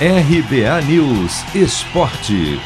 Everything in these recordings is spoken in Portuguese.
RBA News Esporte.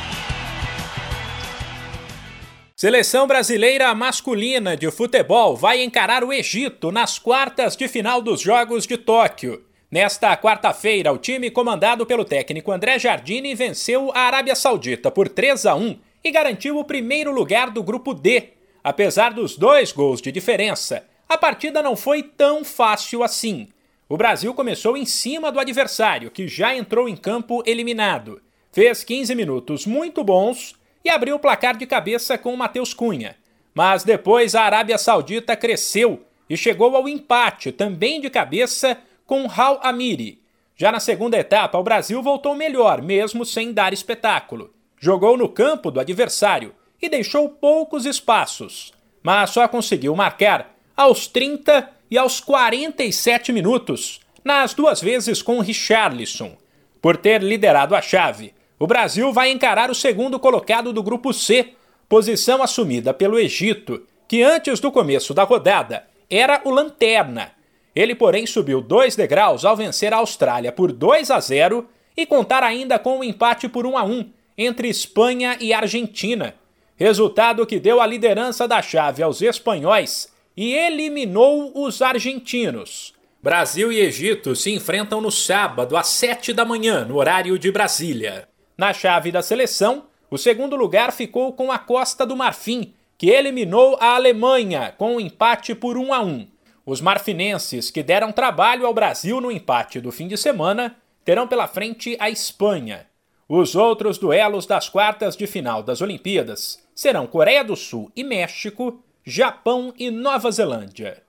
Seleção brasileira masculina de futebol vai encarar o Egito nas quartas de final dos Jogos de Tóquio. Nesta quarta-feira, o time comandado pelo técnico André Jardine venceu a Arábia Saudita por 3 a 1 e garantiu o primeiro lugar do grupo D. Apesar dos dois gols de diferença, a partida não foi tão fácil assim. O Brasil começou em cima do adversário, que já entrou em campo eliminado. Fez 15 minutos muito bons e abriu o placar de cabeça com o Matheus Cunha. Mas depois a Arábia Saudita cresceu e chegou ao empate, também de cabeça, com Hal Amiri. Já na segunda etapa, o Brasil voltou melhor, mesmo sem dar espetáculo. Jogou no campo do adversário e deixou poucos espaços, mas só conseguiu marcar aos 30 e aos 47 minutos, nas duas vezes com Richarlison. Por ter liderado a chave, o Brasil vai encarar o segundo colocado do grupo C, posição assumida pelo Egito, que antes do começo da rodada era o lanterna. Ele, porém, subiu dois degraus ao vencer a Austrália por 2 a 0 e contar ainda com o um empate por 1 a 1 entre Espanha e Argentina, resultado que deu a liderança da chave aos espanhóis e eliminou os argentinos. Brasil e Egito se enfrentam no sábado às 7 da manhã, no horário de Brasília. Na chave da seleção, o segundo lugar ficou com a Costa do Marfim, que eliminou a Alemanha com um empate por 1 a 1. Os marfinenses, que deram trabalho ao Brasil no empate do fim de semana, terão pela frente a Espanha. Os outros duelos das quartas de final das Olimpíadas serão Coreia do Sul e México Japão e Nova Zelândia.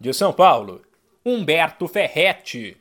De São Paulo, Humberto Ferretti.